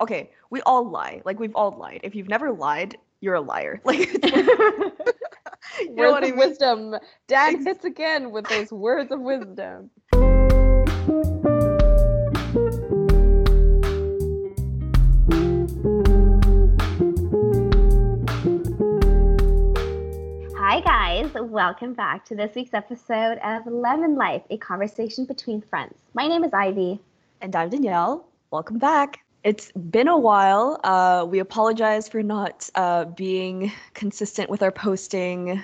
okay, we all lie. Like we've all lied. If you've never lied, you're a liar. Like you know words of I mean? wisdom. Dan hits again with those words of wisdom. Hi, guys. Welcome back to this week's episode of Lemon Life, a conversation between friends. My name is Ivy. And I'm Danielle. Welcome back. It's been a while. Uh, we apologize for not uh, being consistent with our posting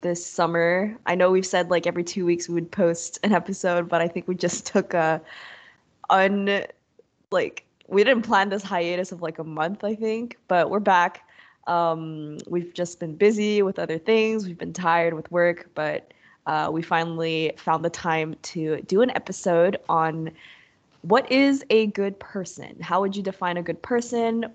this summer. I know we've said like every two weeks we would post an episode, but I think we just took a un like we didn't plan this hiatus of like a month, I think, but we're back. Um, we've just been busy with other things. We've been tired with work, but uh, we finally found the time to do an episode on what is a good person? How would you define a good person?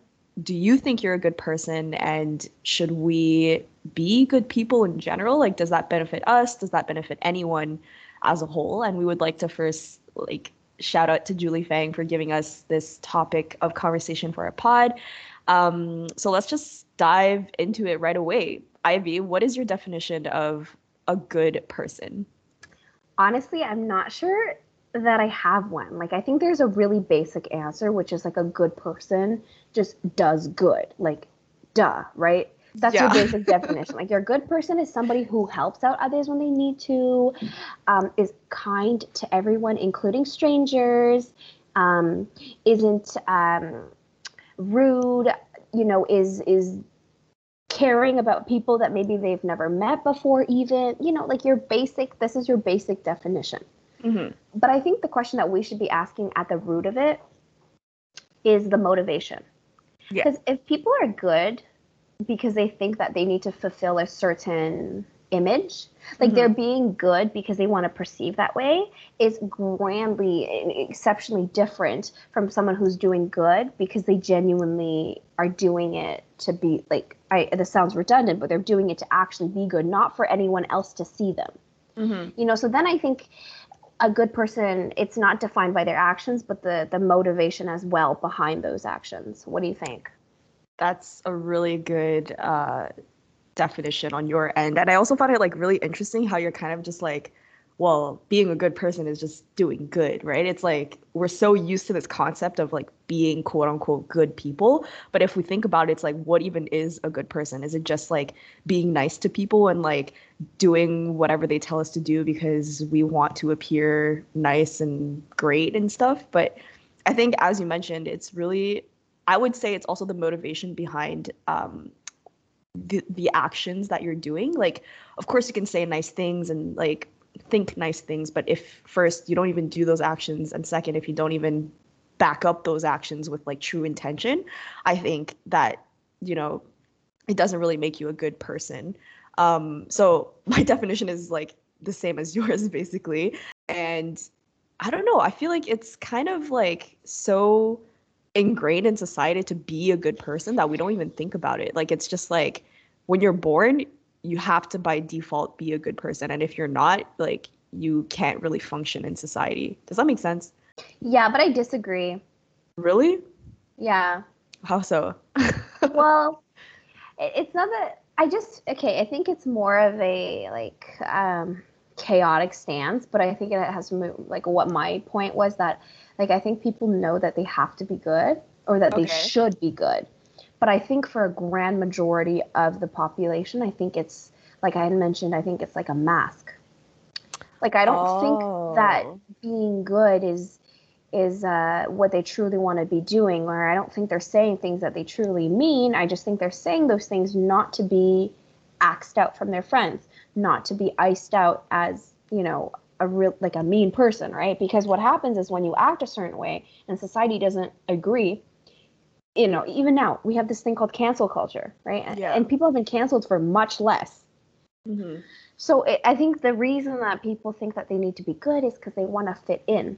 Do you think you're a good person? And should we be good people in general? Like, does that benefit us? Does that benefit anyone as a whole? And we would like to first, like, shout out to Julie Fang for giving us this topic of conversation for our pod. Um, so let's just dive into it right away. Ivy, what is your definition of a good person? Honestly, I'm not sure that I have one. Like I think there's a really basic answer, which is like a good person just does good. Like, duh, right? That's yeah. your basic definition. Like your good person is somebody who helps out others when they need to, um, is kind to everyone, including strangers, um, isn't um, rude, you know, is is caring about people that maybe they've never met before, even, you know, like your basic, this is your basic definition. Mm-hmm. But I think the question that we should be asking at the root of it is the motivation. Because yeah. if people are good because they think that they need to fulfill a certain image, like mm-hmm. they're being good because they want to perceive that way, is grandly, exceptionally different from someone who's doing good because they genuinely are doing it to be like, I, this sounds redundant, but they're doing it to actually be good, not for anyone else to see them. Mm-hmm. You know, so then I think a good person it's not defined by their actions but the the motivation as well behind those actions. What do you think? That's a really good uh, definition on your end. And i also found it like really interesting how you're kind of just like well, being a good person is just doing good, right? It's like we're so used to this concept of like being quote unquote good people. But if we think about it, it's like, what even is a good person? Is it just like being nice to people and like doing whatever they tell us to do because we want to appear nice and great and stuff? But I think, as you mentioned, it's really, I would say it's also the motivation behind um, the, the actions that you're doing. Like, of course, you can say nice things and like think nice things, but if first you don't even do those actions, and second, if you don't even back up those actions with like true intention, I think that, you know, it doesn't really make you a good person. Um, so my definition is like the same as yours, basically. And I don't know, I feel like it's kind of like so ingrained in society to be a good person that we don't even think about it. Like it's just like when you're born, you have to by default be a good person. And if you're not like you can't really function in society. Does that make sense? Yeah but i disagree. Really? Yeah. How so? Well it's not that i just okay i think it's more of a like um chaotic stance but i think it has like what my point was that like i think people know that they have to be good or that okay. they should be good but I think for a grand majority of the population, I think it's like I had mentioned, I think it's like a mask. Like I don't oh. think that oh. being good is is uh, what they truly want to be doing, or I don't think they're saying things that they truly mean. I just think they're saying those things not to be axed out from their friends, not to be iced out as you know a real like a mean person, right? Because what happens is when you act a certain way and society doesn't agree, you know, even now we have this thing called cancel culture, right? Yeah. And people have been canceled for much less. Mm-hmm. So it, I think the reason that people think that they need to be good is because they want to fit in.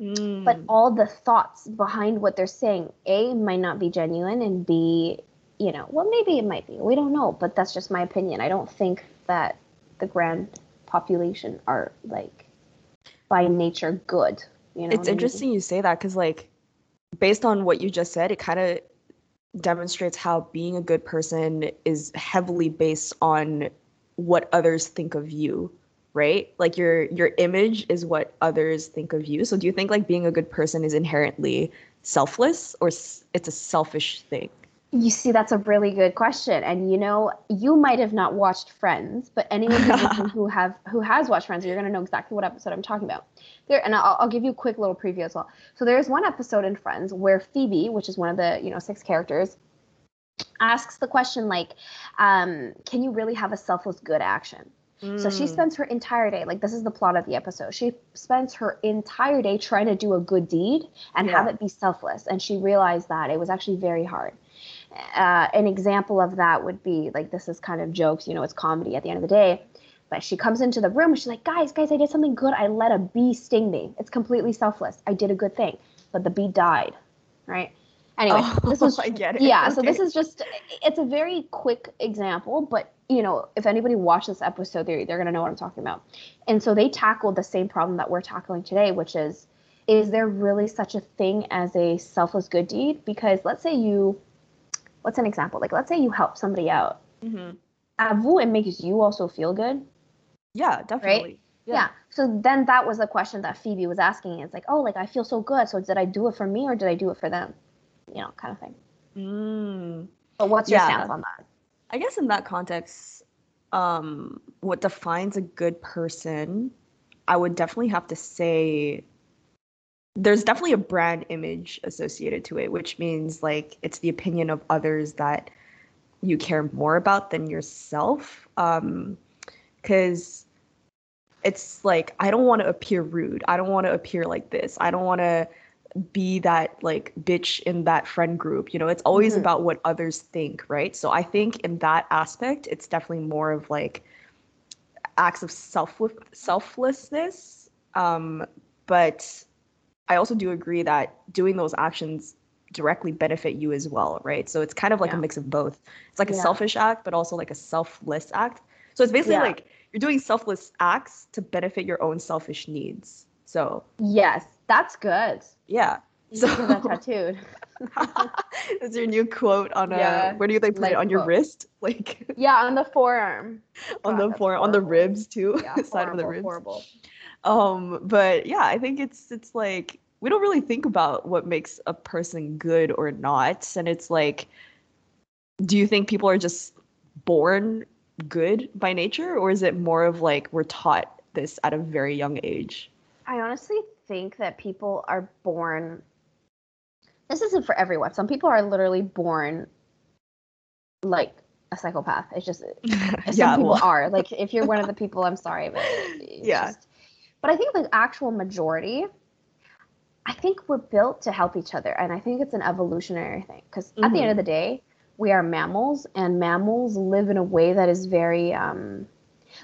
Mm. But all the thoughts behind what they're saying, A, might not be genuine, and B, you know, well, maybe it might be. We don't know, but that's just my opinion. I don't think that the grand population are like by nature good. You know, it's interesting I mean? you say that because like based on what you just said, it kind of demonstrates how being a good person is heavily based on what others think of you right? Like your your image is what others think of you. So do you think like being a good person is inherently selfless or it's a selfish thing you see, that's a really good question, and you know, you might have not watched Friends, but anyone who have who has watched Friends, you're gonna know exactly what episode I'm talking about. There, and I'll, I'll give you a quick little preview as well. So there's one episode in Friends where Phoebe, which is one of the you know six characters, asks the question like, um, "Can you really have a selfless good action?" So she mm. spends her entire day, like this is the plot of the episode. She spends her entire day trying to do a good deed and yeah. have it be selfless. And she realized that it was actually very hard uh, an example of that would be like this is kind of jokes, you know, it's comedy at the end of the day. But she comes into the room and she's like, guys, guys, I did something good. I let a bee sting me. It's completely selfless. I did a good thing, but the bee died, right? Anyway, oh, this was I get it. Yeah, okay. so this is just it's a very quick example, but you know, if anybody watched this episode, they're they're gonna know what I'm talking about. And so they tackled the same problem that we're tackling today, which is is there really such a thing as a selfless good deed? Because let's say you what's an example? Like, let's say you help somebody out. Mm-hmm. it makes you also feel good. Yeah, definitely. Right? Yeah. yeah. So then that was the question that Phoebe was asking. It's like, oh, like I feel so good. So did I do it for me or did I do it for them? You know, kind of thing. Mm. But what's your yeah. stance on that? I guess in that context, um, what defines a good person, I would definitely have to say there's definitely a brand image associated to it, which means like it's the opinion of others that you care more about than yourself. Um, because it's like I don't want to appear rude. I don't want to appear like this. I don't want to be that like bitch in that friend group. You know, it's always mm-hmm. about what others think, right? So I think in that aspect, it's definitely more of like acts of self selflessness. Um, but I also do agree that doing those actions directly benefit you as well, right? So it's kind of like yeah. a mix of both. It's like a yeah. selfish act, but also like a selfless act. So it's basically yeah. like you're doing selfless acts to benefit your own selfish needs. So yes, that's good. Yeah. You so that tattooed. Is your new quote on a yeah, where do you like put it on quote. your wrist? Like Yeah, on the forearm. on God, the forearm, on the ribs too. Yeah, side of the ribs. Horrible. Um, but yeah, I think it's it's like we don't really think about what makes a person good or not. And it's like, do you think people are just born good by nature, or is it more of like we're taught this at a very young age? I honestly think that people are born. This isn't for everyone. Some people are literally born like a psychopath. It's just some yeah, people well. are. Like if you're one of the people, I'm sorry, but yeah. Just, but I think the actual majority I think we're built to help each other, and I think it's an evolutionary thing. Because mm-hmm. at the end of mm-hmm. the day, we are mammals, and mammals live in a way that is very, um,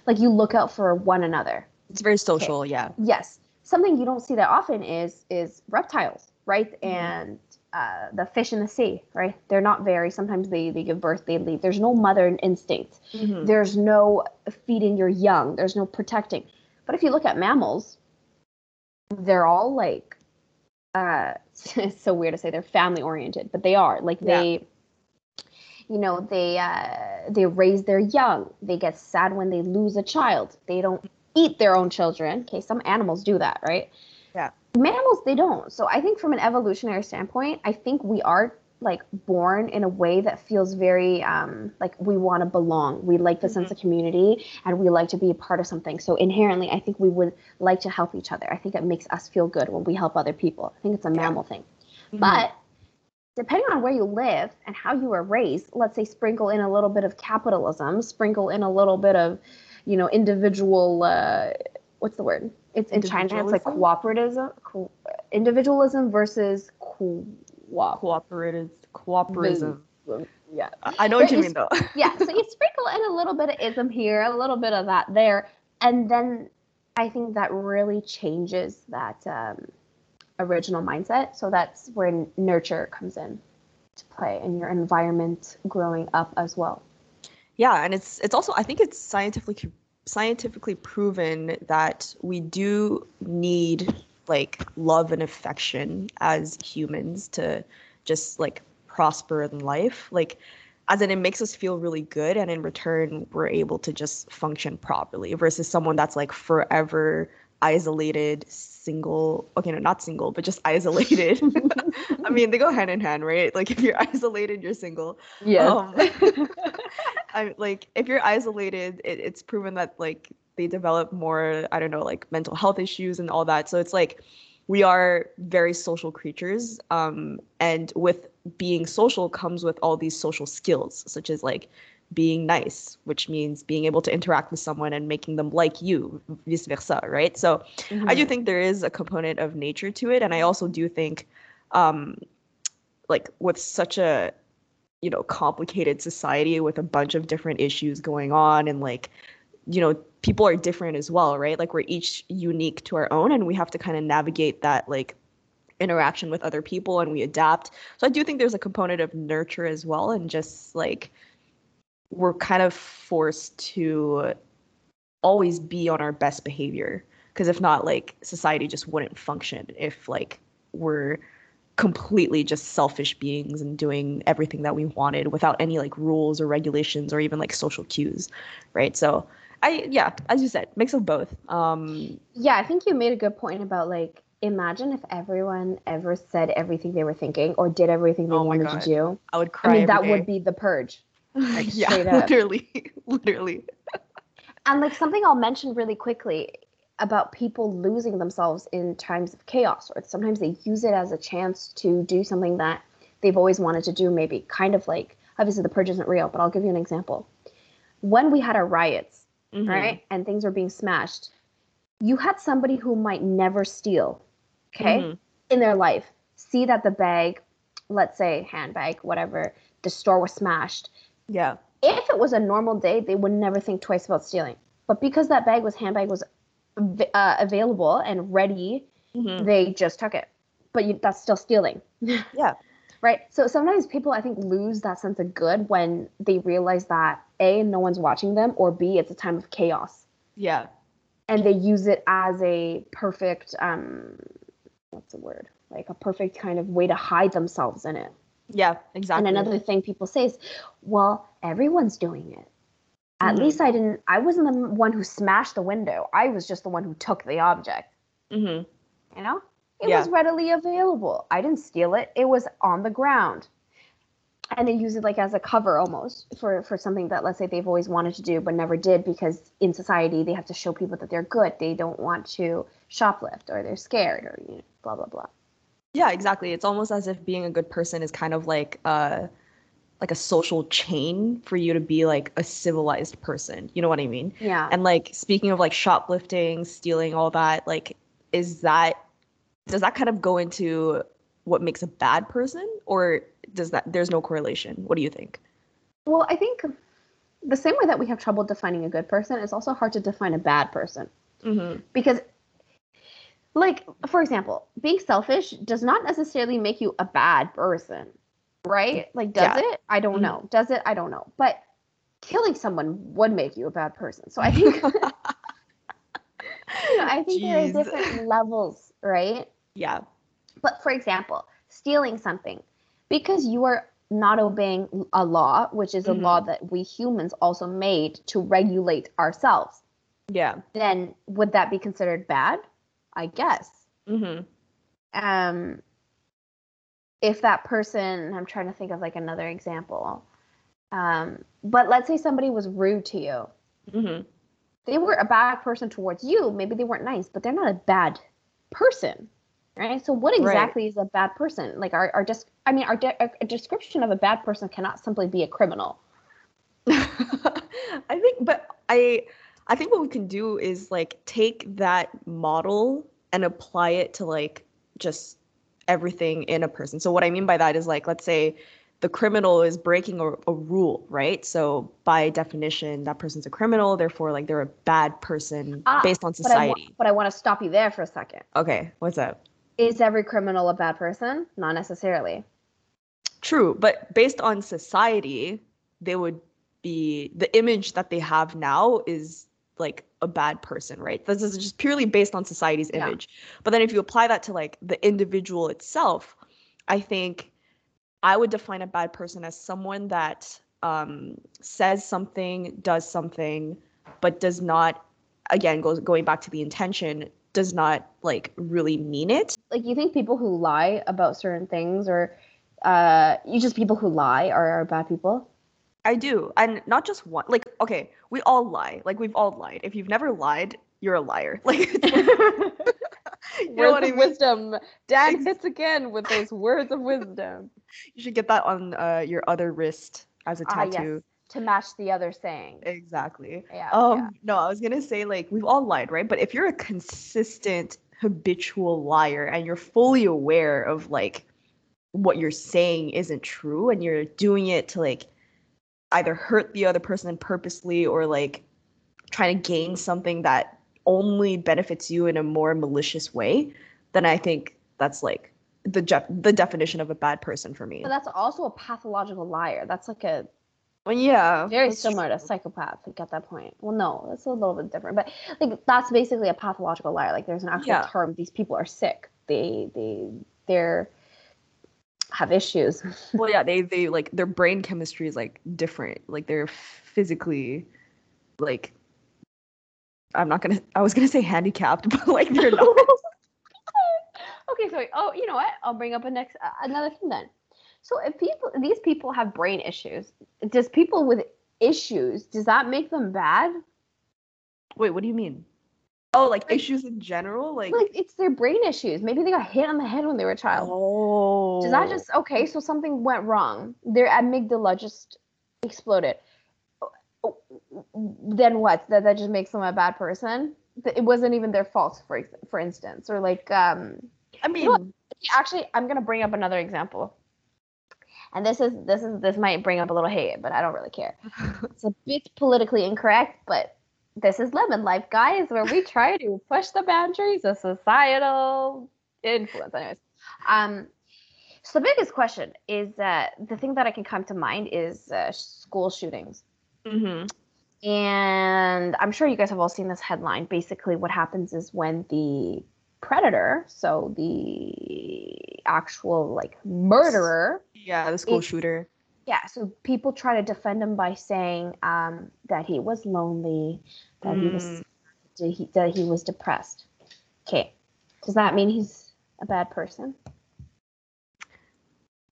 like you look out for one another. It's very social, okay. yeah. Yes, something you don't see that often is is reptiles, right? Mm-hmm. And uh, the fish in the sea, right? They're not very. Sometimes they they give birth, they leave. There's no mother instinct. Mm-hmm. There's no feeding your young. There's no protecting. But if you look at mammals, they're all like uh, it's so weird to say they're family oriented, but they are. Like they, yeah. you know, they uh, they raise their young. They get sad when they lose a child. They don't eat their own children. Okay, some animals do that, right? Yeah. Mammals, they don't. So I think from an evolutionary standpoint, I think we are like born in a way that feels very um, like we want to belong. We like the mm-hmm. sense of community and we like to be a part of something. So inherently, I think we would like to help each other. I think it makes us feel good when we help other people. I think it's a mammal yeah. thing. Mm-hmm. But depending on where you live and how you were raised, let's say sprinkle in a little bit of capitalism, sprinkle in a little bit of, you know, individual. Uh, what's the word? It's in China. It's like cooperativism, co- individualism versus co- co- cooperative cooperism. Yeah, I know what you, mean though. yeah, so you sprinkle in a little bit of ism here, a little bit of that there, and then I think that really changes that um, original mindset. So that's where nurture comes in to play in your environment growing up as well. Yeah, and it's it's also I think it's scientifically scientifically proven that we do need like love and affection as humans to just like prosper in life. Like as in it makes us feel really good and in return we're able to just function properly versus someone that's like forever isolated single okay no not single but just isolated i mean they go hand in hand right like if you're isolated you're single Yeah. um, I like if you're isolated, it, it's proven that like they develop more, I don't know, like mental health issues and all that. So it's like we are very social creatures. Um, and with being social comes with all these social skills, such as like being nice, which means being able to interact with someone and making them like you, vice versa, right? So I do think there is a component of nature to it, and I also do think, um, like with such a you know complicated society with a bunch of different issues going on and like you know people are different as well right? Like we're each unique to our own and we have to kind of navigate that like interaction with other people and we adapt. So i do think there's a component of nurture as well and just like we're kind of forced to always be on our best behavior. Because if not like society just wouldn't function if like we're completely just selfish beings and doing everything that we wanted without any like rules or regulations or even like social cues right? So i yeah as you said mix of both um Yeah, I think you made a good point about like imagine if everyone ever said everything they were thinking or did everything they Oh wanted God. to do. i would cry I mean, that day. would be the purge. like, yeah literally literally And like something I'll mention really quickly about people losing themselves in times of chaos, or sometimes they use it as a chance to do something that they've always wanted to do, maybe kind of like obviously the purge isn't real, but I'll give you an example. When we had our riots, Mhm. right, and things were being smashed, you had somebody who might never steal, okay, Mhm. in their life, see that the bag, let's say handbag, whatever, the store was smashed, yeah if it was a normal day, they would never think twice about stealing. But because that bag was handbag was uh, available and ready, Mhm. they just took it. But you, that's still stealing, yeah right? So sometimes people, I think, lose that sense of good when they realize that a no one's watching them, or b it's a time of chaos, yeah and they use it as a perfect um, what's the word? Like a perfect kind of way to hide themselves in it. yeah exactly And another thing people say is, well, everyone's doing it. At Mhm. least I didn't, I wasn't the one who smashed the window. I was just the one who took the object. Mm-hmm. You know? It Yeah. was readily available. I didn't steal it, it was on the ground. And they use it like as a cover almost for, for something that, let's say, they've always wanted to do but never did because in society they have to show people that they're good. They don't want to shoplift or they're scared or you know, blah, blah, blah. Yeah, exactly. It's almost as if being a good person is kind of like uh like a social chain for you to be like a civilized person. You know what I mean? Yeah. And like speaking of like shoplifting, stealing, all that, like is that does that kind of go into what makes a bad person or does that there's no correlation? What do you think? Well, I think the same way that we have trouble defining a good person, it's also hard to define a bad person. Mm-hmm. Because, like, for example, being selfish does not necessarily make you a bad person, right? Like, does Yeah. it? I don't Mhm. know. Does it? I don't know. But killing someone would make you a bad person. So I think, I think there are different levels, right? Yeah. But for example, stealing something because you are not obeying a law, which is a law that we humans also made to regulate ourselves, Yeah. then would that be considered bad? I guess. Mm-hmm. Um, if that person, I'm trying to think of like another example. Um, but let's say somebody was rude to you. Mm-hmm. They were a bad person towards you. Maybe they weren't nice, but they're not a bad person, right? So what Right. exactly is a bad person? Like our, our just, I mean, our de- a description of a bad person cannot simply be a criminal. I think, but I, I think what we can do is like take that model and apply it to like just everything in a person. So what I mean by that is like, let's say the criminal is breaking a, a rule, right? So by definition, that person's a criminal. Therefore, like they're a bad person Ah, based on But I, wa- society. but I want to stop you there for a second. okay, what's up? Is every criminal a bad person? Not necessarily. True, but based on society, they would be the image that they have now is like a bad person, right? This is just purely based on society's Yeah. image. But then if you apply that to like the individual itself, I think I would define a bad person as someone that um, says something, does something, but does not, again, goes going back to the intention, does not like really mean it. Like you think people who lie about certain things or uh you just people who lie are, are bad people I do, and not just one. Like, okay, we all lie. Like, we've all lied. If you've never lied, you're a liar. Like, you know words I of mean? wisdom. Dan hits again with those words of wisdom. You should get that on uh, your other wrist as a Ah, yes. tattoo. to match the other saying Exactly. yeah Um, yeah. no, I was gonna say like we've all lied, right? But if you're a consistent, habitual liar and you're fully aware of like what you're saying isn't true, and you're doing it to like either hurt the other person purposely or like trying to gain something that only benefits you in a more malicious way, then I think that's like the je- the definition of a bad person for me. but that's also a pathological liar that's like a Well, yeah, very similar to psychopath like at that point. Well no that's a little bit different but like that's basically a pathological liar. Like there's an actual Yeah. term these people are sick. They they they're have issues. Well yeah they they like their brain chemistry is like different. Like they're physically like i'm not gonna i was gonna say handicapped but like they're not. Okay so oh you know what? I'll bring up a next uh, another thing then so if people these people have brain issues does people with issues does that make them bad wait what do you mean oh like issues in general like like it's their brain issues maybe they got hit on the head when they were a child oh Does that just okay? So something went wrong. Their amygdala just exploded. Then what? That that just makes them a bad person. It wasn't even their fault, for for instance, or like um. i mean know? Actually, I'm gonna bring up another example, and this is this is this might bring up a little hate, but I don't really care. It's a bit politically incorrect, but this is lemon life, guys, where we try to push the boundaries of societal influence. Anyways, um, so the biggest question is that the thing that I can come to mind is uh, school shootings. mhm. And I'm sure you guys have all seen this headline. Basically, what happens is when the predator, so the actual like murderer, yeah the school shooter yeah, so people try to defend him by saying um, that he was lonely, that he was Mm. that he, that he was depressed. Okay, does that mean he's a bad person?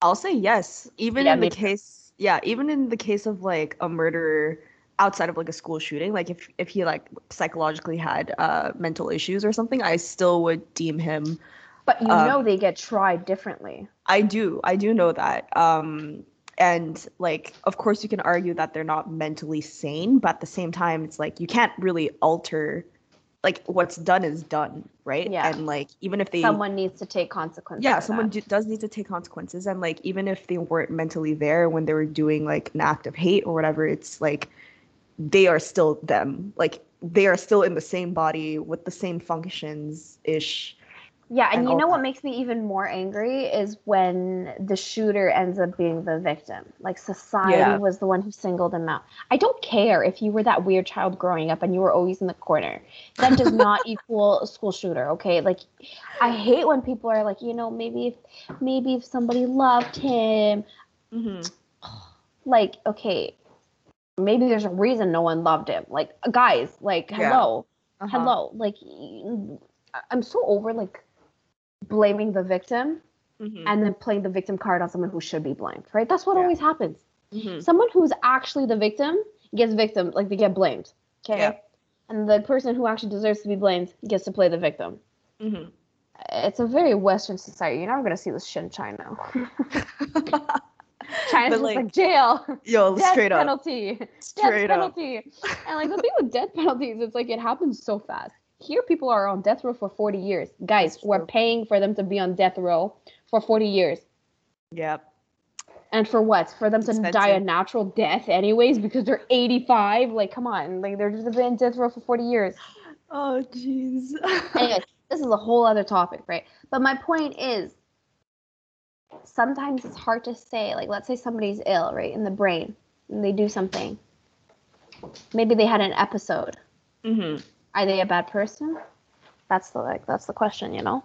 i'll say yes even Yeah, in the case yeah even in the case of like a murderer outside of like a school shooting like if if he like psychologically had uh mental issues or something i still would deem him But you Um, know they get tried differently. I do. I do know that. Um and like of course you can argue that they're not mentally sane, but at the same time it's like you can't really alter like what's done is done, right? Yeah. And like even if they Someone needs to take consequences. yeah, someone do, does need to take consequences and like even if they weren't mentally there when they were doing like an act of hate or whatever, it's like they are still them. Like they are still in the same body with the same functions ish. Yeah, and, and you know what makes me even more angry is when the shooter ends up being the victim. Like society Yeah. was the one who singled him out. I don't care if you were that weird child growing up and you were always in the corner. That does not equal a school shooter, okay? Like I hate when people are like, you know, maybe if maybe if somebody loved him, Mm-hmm. like okay, maybe there's a reason no one loved him. Like guys, like Yeah. hello. Uh-huh. Hello. Like I'm so over like blaming the victim Mhm. and then playing the victim card on someone who should be blamed, right? That's what Yeah. always happens. Mhm. Someone who's actually the victim gets victim, like they get blamed. Okay. Yeah. And the person who actually deserves to be blamed gets to play the victim. Mhm. It's a very Western society. You're never gonna see this shit in China. China's like, like, jail, Yo, death straight up. penalty, Straight death up. penalty. And like the thing with death penalties, it's like it happens so fast. Here, people are on death row for 40 years. Guys, we're paying for them to be on death row for 40 years. Yep. And for what? For them to die a natural death, anyways, because they're 85. Like, come on, like they're just been in death row for 40 years. Oh, jeez. Anyways, this is a whole other topic, right? But my point is, sometimes it's hard to say. Like, let's say somebody's ill, right, in the brain, and they do something. Maybe they had an episode, Mm-hmm. Are they a bad person? That's the like that's the question, you know.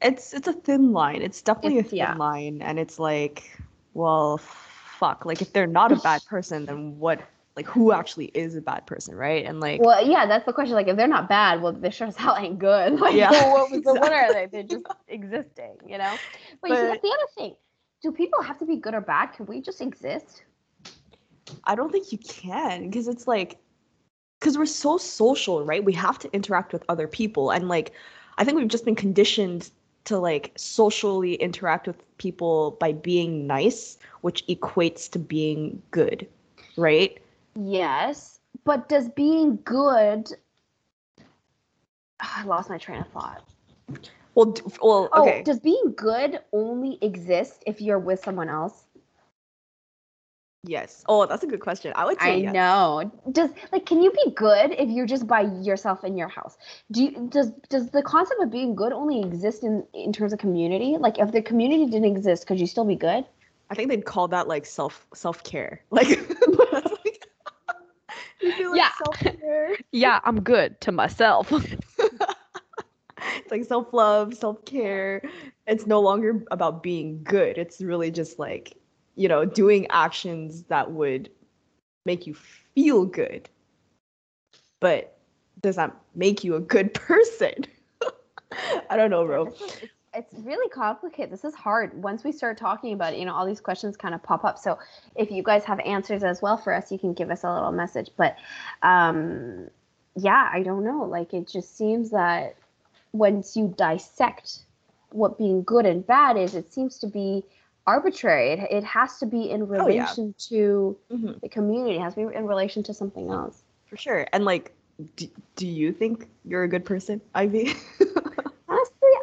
It's it's a thin line. It's definitely It's- a thin yeah. line, and it's like, well, fuck. Like if they're not a bad person, then what? Like who actually is a bad person, right? And like, Well, yeah, that's the question. Like, if they're not bad, well, they sure as hell ain't good. Like, Yeah, what, was the what are they? They're just existing, you know. But, you see, But- that's the other thing. Do people have to be good or bad? Can we just exist? I don't think you can because it's like because we're so social, right? We have to interact with other people and like I think we've just been conditioned to like socially interact with people by being nice, which equates to being good, right? Yes, but does being good? Ah, I lost my train of thought. Well, d- well, Oh, okay. does being good only exist if you're with someone else? yes. Oh, that's a good question. I would say I yes. know. Does like can you be good if you're just by yourself in your house? Do you, does does the concept of being good only exist in in terms of community? Like if the community didn't exist, could you still be good? I think they'd call that like self self care. Like, that's like feel Yeah. self. Yeah, I'm good to myself. it's like self love, self care. It's no longer about being good. It's really just like, you know, doing actions that would make you feel good. But does that make you a good person? I don't know, bro. This It's, it's really complicated. This is hard. Once we start talking about it, you know, all these questions kind of pop up. So if you guys have answers as well for us, you can give us a little message. But um, yeah, I don't know. Like it just seems that once you dissect what being good and bad is, it seems to be arbitrary. It, it has to be in Oh, yeah. relation to Mhm, the community. It has to be in relation to something else. For sure. And like, do, do you think you're a good person, Ivy?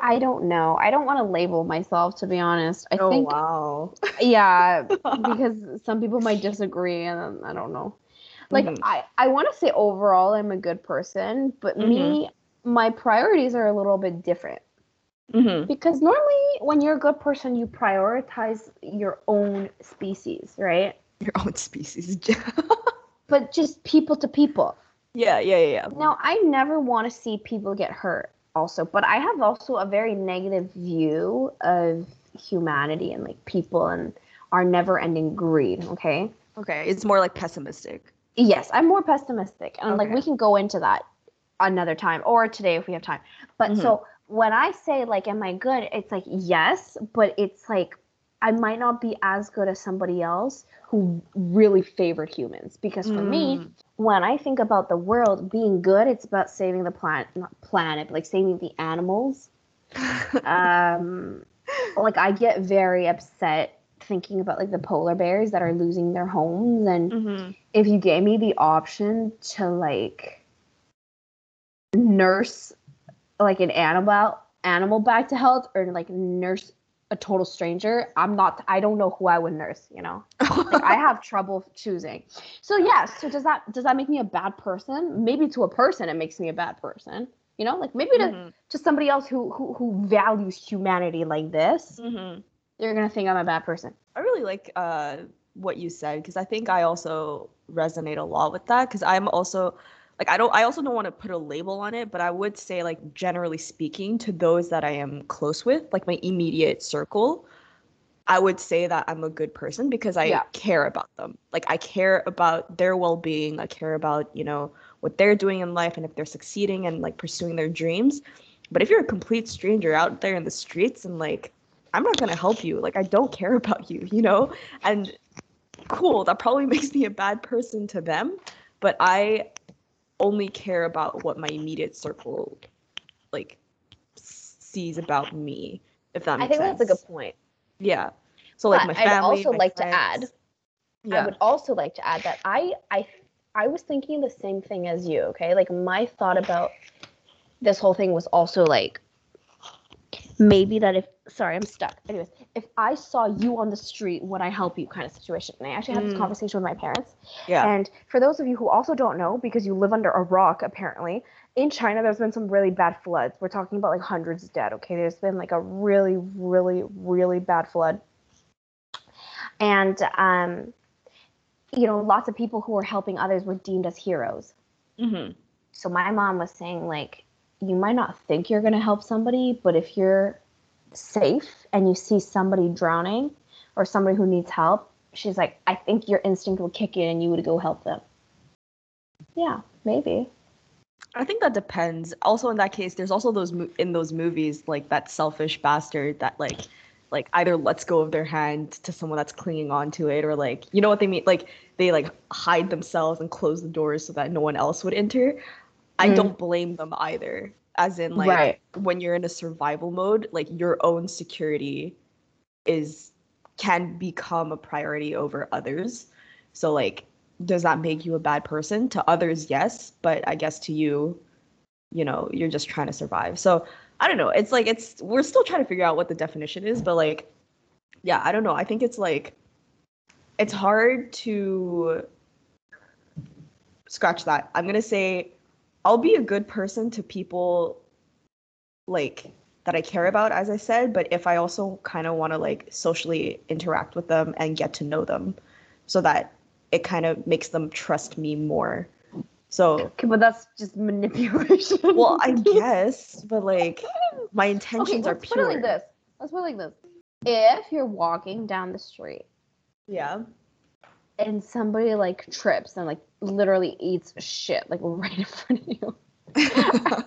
I don't know. I don't want to label myself, to be honest. I oh, think wow. yeah because some people might disagree and i don't know like Mhm. i i want to say overall i'm a good person but me my priorities are a little bit different hmm because normally when you're a good person you prioritize your own species right Your own species. but just people to people yeah, yeah, yeah, yeah. now i never want to see people get hurt also but i have also a very negative view of humanity and like people and our never ending greed okay Okay, it's more like pessimistic. Yes, I'm more pessimistic. And like we can go into that another time or today if we have time. But Mhm. so when I say like am I good, it's like yes, but it's like I might not be as good as somebody else who really favored humans because for me, Mm. when I think about the world being good, it's about saving the planet, not planet, but like saving the animals. Um like I get very upset thinking about like the polar bears that are losing their homes and Mhm. if you gave me the option to like nurse like an animal animal back to health or like nurse a total stranger i'm not i don't know who i would nurse you know? Like i have trouble choosing. So yeah so does that does that make me a bad person? Maybe to a person it makes me a bad person you know? Like maybe to, Mhm. to somebody else who, who who values humanity like this Mhm. they're gonna think i'm a bad person. I really like uh, what you said because I think I also resonate a lot with that because I'm also like I don't I also don't want to put a label on it, but I would say like generally speaking to those that I am close with, like my immediate circle, I would say that I'm a good person because I Yeah. care about them. Like I care about their well-being. I care about, you know, what they're doing in life and if they're succeeding and like pursuing their dreams. But if you're a complete stranger out there in the streets and like I'm not going to help you. Like I don't care about you, you know? And cool, that probably makes me a bad person to them, but I only care about what my immediate circle like sees about me, if that makes sense. i think sense. that's a good point Yeah. So like But my I'd also like to add Yeah. I would also like to add that I I I was thinking the same thing as you, okay? Like my thought about this whole thing was also like maybe that if sorry, I'm stuck. Anyways, if I saw you on the street, would I help you kind of situation. And I actually had this Mm. conversation with my parents. yeah. And for those of you who also don't know, because you live under a rock apparently, in China there's been some really bad floods. We're talking about like hundreds dead, okay? There's been like a really, really, really bad flood. And um, you know, lots of people who were helping others were deemed as heroes. Mm-hmm. So my mom was saying like you might not think you're going to help somebody, but if you're safe and you see somebody drowning or somebody who needs help, she's like, I think your instinct will kick in and you would go help them. Yeah, maybe. I think that depends. Also, in that case, there's also those mo- in those movies like that selfish bastard that like like either lets go of their hand to someone that's clinging on to it or like you know what they mean like they like hide themselves and close the doors so that no one else would enter. I Mm. don't blame them either. As in like Right. when you're in a survival mode, like your own security is can become a priority over others. So like does that make you a bad person? To others, yes, but I guess to you, you know, you're just trying to survive. So I don't know. It's like it's we're still trying to figure out what the definition is, but like yeah, I don't know. I think it's like it's hard to scratch that. I'm gonna say I'll be a good person to people like that I care about, as I said, but if I also kind of want to like socially interact with them and get to know them so that it kind of makes them trust me more. So, Okay, but that's just manipulation. well, I guess, but like my okay, intentions are let's put it like this. Let's put it like this. If you're walking down the street Yeah. And somebody like trips and like literally eats shit like right in front of you,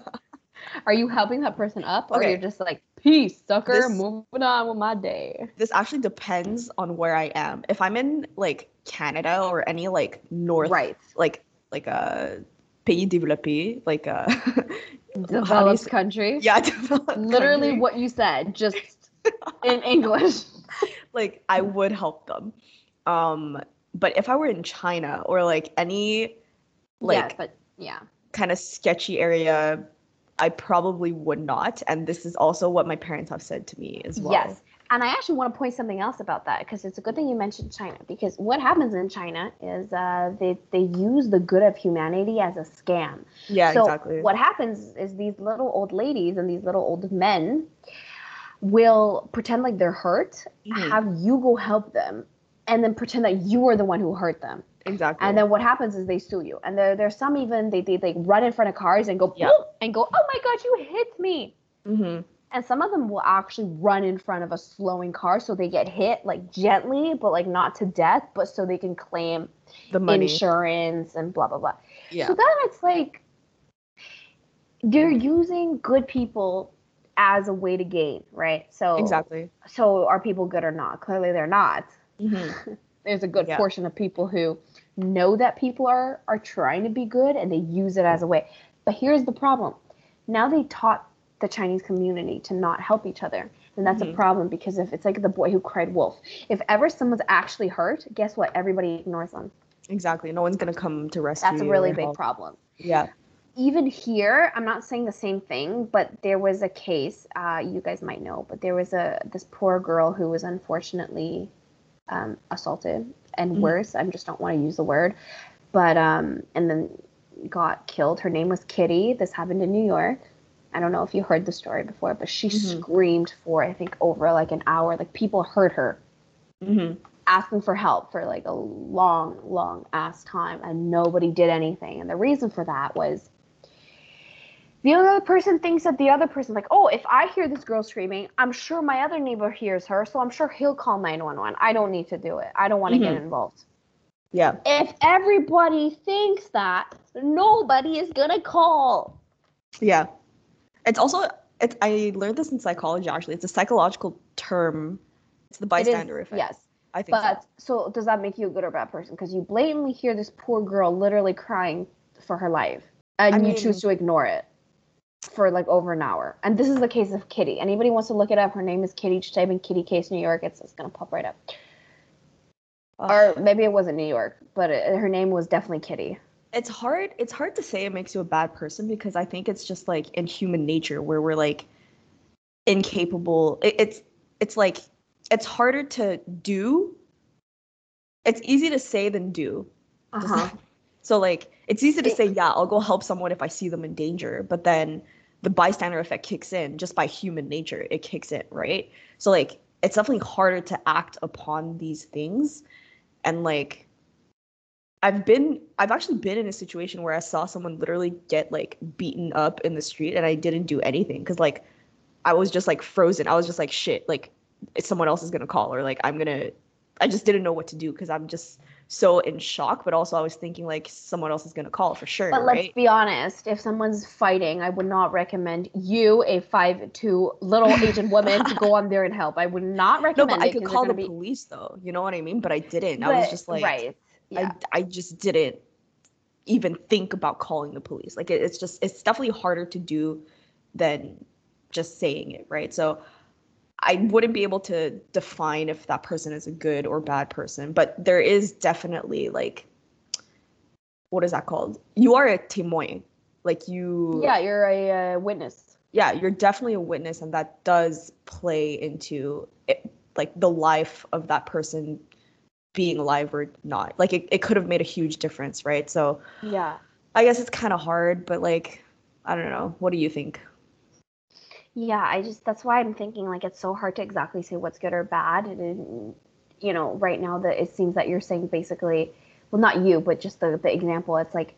are you helping that person up or Okay. you're just like, peace, sucker, This- moving on with my day? this actually depends on where I am. If I'm in like Canada or any like north Right. like like a pays développé, like a how do Developed say- country. yeah, developed Literally country, what you said, just in English. like I would help them. Um, but if I were in China or like any like yeah, but yeah. kind of sketchy area, I probably would not. And this is also what my parents have said to me as well. Yes. And I actually want to point something else about that because it's a good thing you mentioned China because what happens in China is uh, they, they use the good of humanity as a scam. Yeah, so exactly. what happens is these little old ladies and these little old men will pretend like they're hurt, Mhm. have you go help them, and then pretend that you were the one who hurt them. Exactly. And then what happens is they sue you. And there there's some even they they like run in front of cars and go Yeah. And go, oh my god, you hit me. hmm And some of them will actually run in front of a slowing car so they get hit like gently, but like not to death, but so they can claim the money. insurance and blah blah blah. Yeah. So then it's like they're using good people as a way to gain, right? So exactly. So are people good or not? Clearly they're not. Hmm There's a good Yeah. portion of people who know that people are are trying to be good and they use it as a way. But here's the problem. Now they taught the Chinese community to not help each other. And that's Mhm. a problem because if it's like the boy who cried wolf, if ever someone's actually hurt, guess what? Everybody ignores them. Exactly. No one's gonna come to rescue That's a really big help. problem. Yeah. even here, I'm not saying the same thing, but there was a case uh, you guys might know, but there was a this poor girl who was unfortunately um, assaulted and Mhm. worse. I just don't want to use the word, but um, and then got killed. Her name was Kitty. This happened in New York. I don't know if you heard the story before, but she Mhm. screamed for I think over like an hour. Like people heard her mm-hmm. asking for help for like a long, long ass time, and nobody did anything. And the reason for that was the other person thinks that the other person, like, oh, if I hear this girl screaming, I'm sure my other neighbor hears her, so I'm sure he'll call 911. I don't need to do it. I don't want to get Mhm. involved. Yeah. If everybody thinks that, nobody is gonna call. Yeah. It's also it's I learned this in psychology actually. It's a psychological term. It's the It is- bystander effect. Yes. I think so. But so does that make you a good or bad person? Because you blatantly hear this poor girl literally crying for her life, and I you mean- choose to ignore it for like over an hour. And this is the case of Kitty. Anybody wants to look it up? Her name is Kitty. Just type in Kitty case New York. It's, it's gonna pop right up. Ugh. Or maybe it wasn't New York, but it, her name was definitely Kitty. it's hard it's hard to say it makes you a bad person because i think it's just like in human nature where we're like incapable it, it's it's like it's harder to do it's easy to say than do Uh-huh. so like it's easy to say yeah i'll go help someone if i see them in danger but then the bystander effect kicks in just by human nature. It kicks in right? So like it's definitely harder to act upon these things. And like I've been I've actually been in a situation where I saw someone literally get like beaten up in the street and I didn't do anything because like I was just like frozen. I was just like shit, like someone else is gonna call or like I'm gonna I just didn't know what to do because I'm just so in shock, but also I was thinking like someone else is gonna call for sure. But right? let's be honest, if someone's fighting, I would not recommend you, a five two little Asian woman, to go on there and help. I would not no, recommend but I could call the be- police though. You know what I mean? But I didn't. I was just like right. Yeah. I I just didn't even think about calling the police. Like it, it's just it's definitely harder to do than just saying it, right? So I wouldn't be able to define if that person is a good or bad person, but there is definitely like what is that called? You are a témoin. Like you yeah, you're a uh, witness. yeah, you're definitely a witness, and that does play into it, like the life of that person being alive or not. Like it, it could have made a huge difference, right? So Yeah. I guess it's kind of hard, but like I don't know. What do you think? Yeah, I just that's why I'm thinking like it's so hard to exactly say what's good or bad. And you know, right now that it seems that you're saying basically, well, not you, but just the the example. It's like,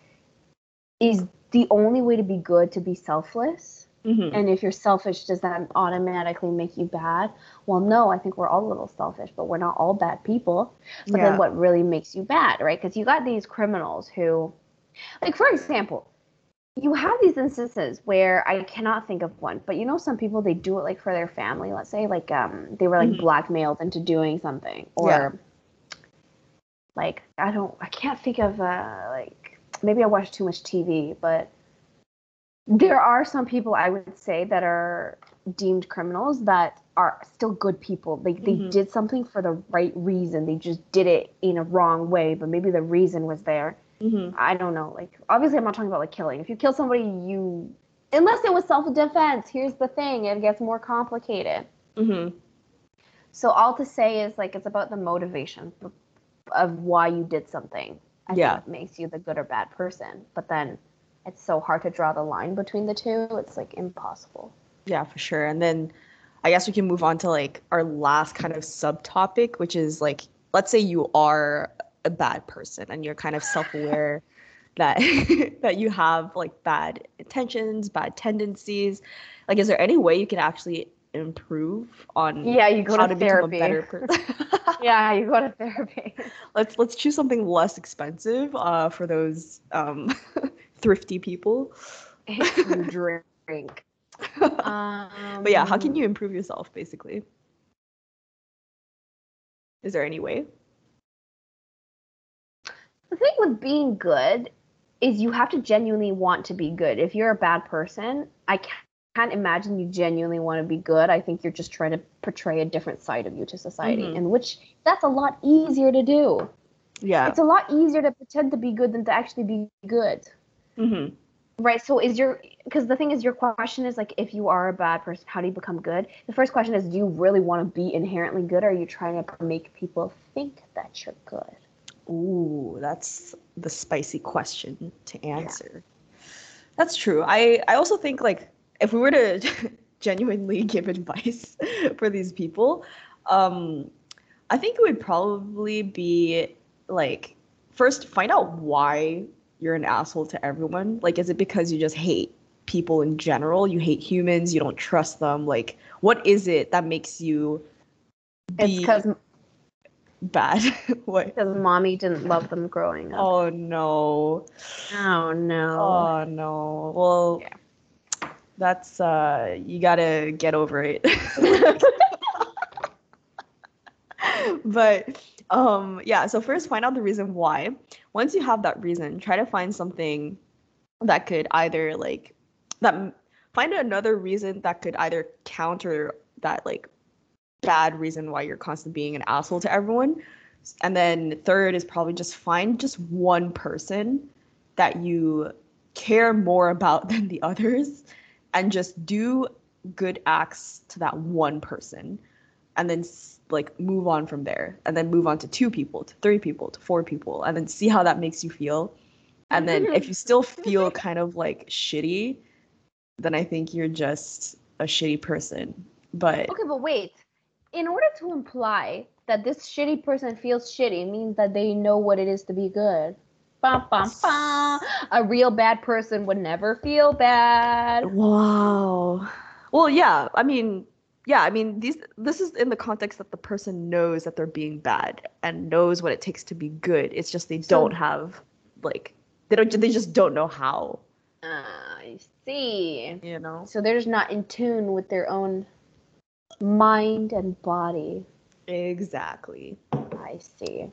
is the only way to be good to be selfless? Mm-hmm. And if you're selfish, does that automatically make you bad? Well, no, I think we're all a little selfish, but we're not all bad people. But Yeah. then what really makes you bad, right? Because you got these criminals who, like, for example, you have these instances where I cannot think of one, but you know, some people they do it like for their family. Let's say, like, um, they were like Mhm. blackmailed into doing something, or Yeah. like I don't, I can't think of uh, like maybe I watch too much TV, but there are some people I would say that are deemed criminals that are still good people. Like they Mhm. did something for the right reason. They just did it in a wrong way, but maybe the reason was there. Mm-hmm. I don't know. Like obviously I'm not talking about like killing. If you kill somebody, you unless it was self-defense, here's the thing, it gets more complicated. Mm-hmm. So all to say is like it's about the motivation of why you did something. I Yeah. think makes you the good or bad person. But then it's so hard to draw the line between the two. It's like impossible. Yeah, for sure. And then I guess we can move on to like our last kind of subtopic, which is like, let's say you are a bad person and you're kind of self-aware that that you have like bad intentions, bad tendencies. Like, is there any way you can actually improve on Yeah, you go how to to therapy. become a better person? yeah, you go to therapy. let's let's choose something less expensive uh, for those um, thrifty people. drink. Um, but yeah, how can you improve yourself basically? Is there any way? The thing with being good is you have to genuinely want to be good. If you're a bad person, I ca- can't imagine you genuinely want to be good. I think you're just trying to portray a different side of you to society, Mhm. and which that's a lot easier to do. Yeah. It's a lot easier to pretend to be good than to actually be good. hmm Right. So is your because the thing is your question is like if you are a bad person, how do you become good? The first question is do you really want to be inherently good or are you trying to make people think that you're good? Ooh, that's the spicy question to answer. That's true. I I also think like if we were to genuinely give advice for these people, um, I think it would probably be like first find out why you're an asshole to everyone. Like, is it because you just hate people in general? You hate humans. You don't trust them. Like, what is it that makes you It's because bad? what? because mommy didn't love them growing up. Oh no. Oh no. Oh no. Well, Yeah. that's uh you got to get over it. but um yeah, so first find out the reason why. Once you have that reason, try to find something that could either like that find another reason that could either counter that like bad reason why you're constantly being an asshole to everyone. And then third is probably just find just one person that you care more about than the others and just do good acts to that one person and then like move on from there and then move on to two people to three people to four people and then see how that makes you feel and then if you still feel kind of like shitty then i think you're just a shitty person but Okay, but wait. In order to imply that this shitty person feels shitty means that they know what it is to be good. Bum, bum, bum. A real bad person would never feel bad. Wow. Well, yeah. I mean, yeah. I mean, these. This is in the context that the person knows that they're being bad and knows what it takes to be good. It's just they So- don't have like they don't. They just don't know how. Ah, I see. You know. So they're just not in tune with their own mind and body. Exactly. I see.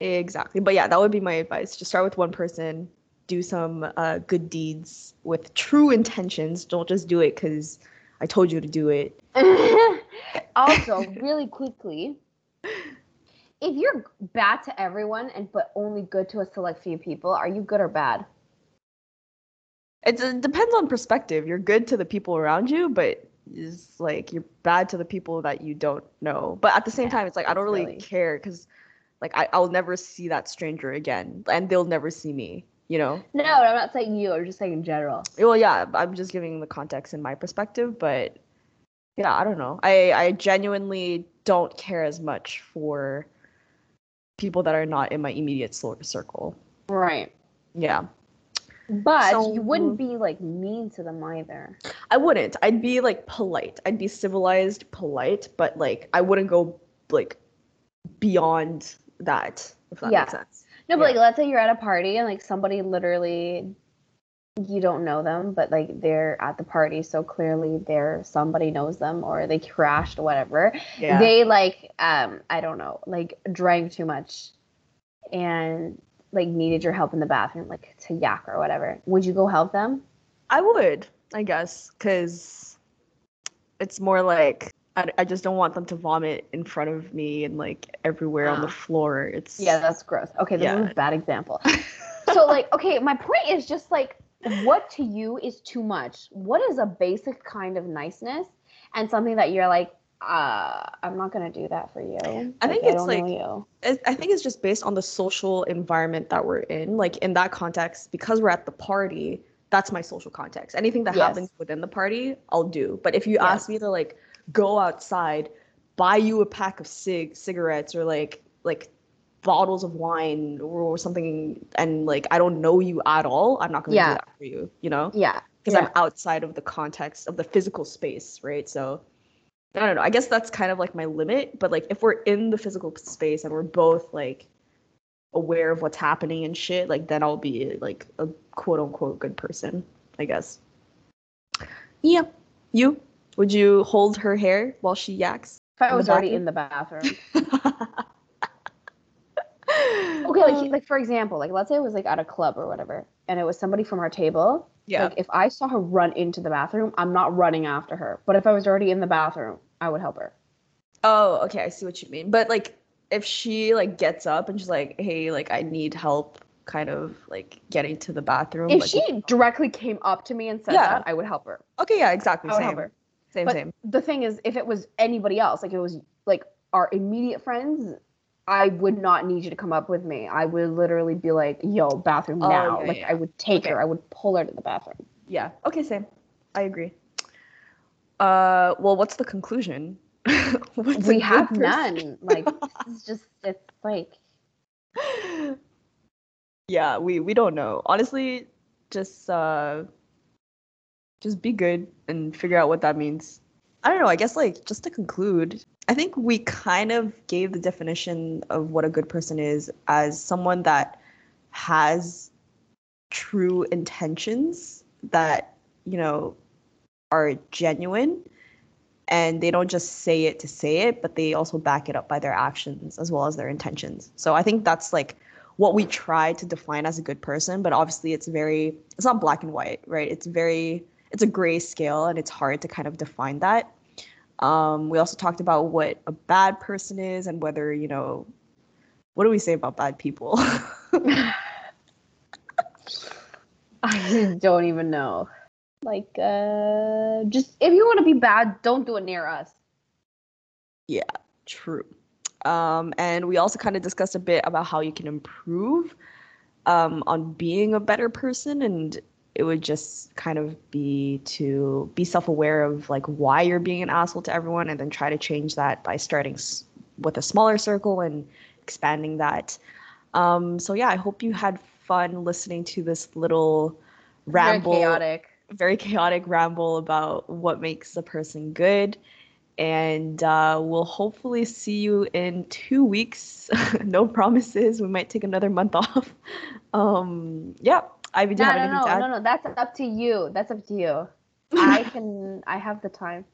Exactly. But yeah, that would be my advice. Just start with one person. Do some uh, good deeds with true intentions. Don't just do it because I told you to do it. also, really quickly, if you're bad to everyone and but only good to a select few people, are you good or bad? It's, it depends on perspective. You're good to the people around you, but it's like you're bad to the people that you don't know. But at the same Yeah, time, it's like I don't really, really- care because like I, I'll never see that stranger again, and they'll never see me. You know. No, I'm not saying you. I'm just saying in general. Well, yeah, I'm just giving the context in my perspective, but yeah, I don't know. I I genuinely don't care as much for people that are not in my immediate circle. Right. Yeah. But So- you wouldn't be like mean to them either. I wouldn't. I'd be like polite. I'd be civilized, polite, but like I wouldn't go like beyond that, if that Yeah. makes sense. No, but Yeah. like let's say you're at a party and like somebody literally you don't know them, but like they're at the party, so clearly they're somebody knows them or they crashed or whatever. Yeah. They like um I don't know, like drank too much and like needed your help in the bathroom, like to yak or whatever. Would you go help them? I would, I guess, because it's more like I, I just don't want them to vomit in front of me and like everywhere on the Ah. floor. It's Yeah, that's gross. Okay, this is a bad example. so like okay, my point is just like what to you is too much? What is a basic kind of niceness and something that you're like uh, I'm not gonna do that for you. I think I it's don't like- I think it's just based on the social environment that we're in. Like in that context, because we're at the party, that's my social context. Anything that Yes. happens within the party, I'll do. But if you Yes. ask me to like go outside, buy you a pack of cig cigarettes or like like bottles of wine or something, and like I don't know you at all, I'm not gonna Yeah. do that for you. You know. Yeah. because yeah. I'm outside of the context of the physical space, right? So I don't know. I guess that's kind of like my limit. But like if we're in the physical space and we're both like aware of what's happening and shit, like then I'll be like a quote unquote good person, I guess. Yeah. You? Would you hold her hair while she yaks? if I was already in the bathroom. Okay, like like for example, like let's say it was like at a club or whatever, and it was somebody from our table. yeah. Like if I saw her run into the bathroom, I'm not running after her. But if I was already in the bathroom, I would help her. Oh, okay, I see what you mean. But like if she like gets up and she's like, "Hey, like I need help kind of like getting to the bathroom." If like, she directly came up to me and said Yeah. that, I would help her. Okay, yeah, exactly. I would Same. help her. Same, But same. the thing is, if it was anybody else, like it was like our immediate friends, I would not need you to come up with me. I would literally be like, "Yo, bathroom Oh, now!" yeah, like yeah. I would take Okay. her. I would pull her to the bathroom. Yeah. Okay, same. I agree. Uh, well, what's the conclusion? What's we have none. Like it's just it's like yeah, we we don't know. Honestly, just uh, just be good and figure out what that means. I don't know. I guess like just to conclude, I think we kind of gave the definition of what a good person is as someone that has true intentions that you know are genuine and they don't just say it to say it but they also back it up by their actions as well as their intentions. So i think that's like what we try to define as a good person but obviously it's very it's not black and white right? It's very it's a gray scale and it's hard to kind of define that. Um, we also talked about what a bad person is and whether you know what do we say about bad people? I don't even know. Like uh just if you want to be bad, don't do it near us. Yeah, true. Um, and we also kind of discussed a bit about how you can improve um, on being a better person. And it would just kind of be to be self aware of like why you're being an asshole to everyone and then try to change that by starting s- with a smaller circle and expanding that. Um, so yeah, I hope you had fun listening to this little ramble. Very chaotic. Very chaotic ramble about what makes a person good. And uh, we'll hopefully see you in two weeks. no promises. We might take another month off. Um, yeah. Ivy, do you no, have no, anything no, to add? no, no. That's up to you. That's up to you. I can. I have the time.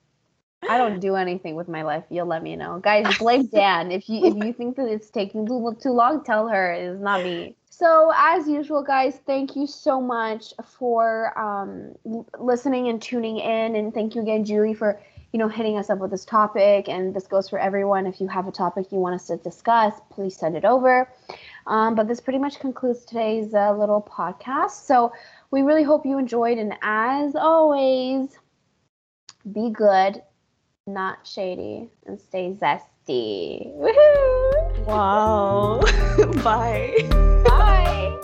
I don't do anything with my life. You'll let me know, guys. Blame Dan if you if you think that it's taking too too long. Tell her it's not me. So as usual, guys, thank you so much for um, listening and tuning in, and thank you again, Julie, for you know hitting us up with this topic. And this goes for everyone. If you have a topic you want us to discuss, please send it over. Um, but this pretty much concludes today's uh, little podcast. So we really hope you enjoyed, and as always, be good not shady and stay zesty. Woohoo! Wow. Bye. Bye.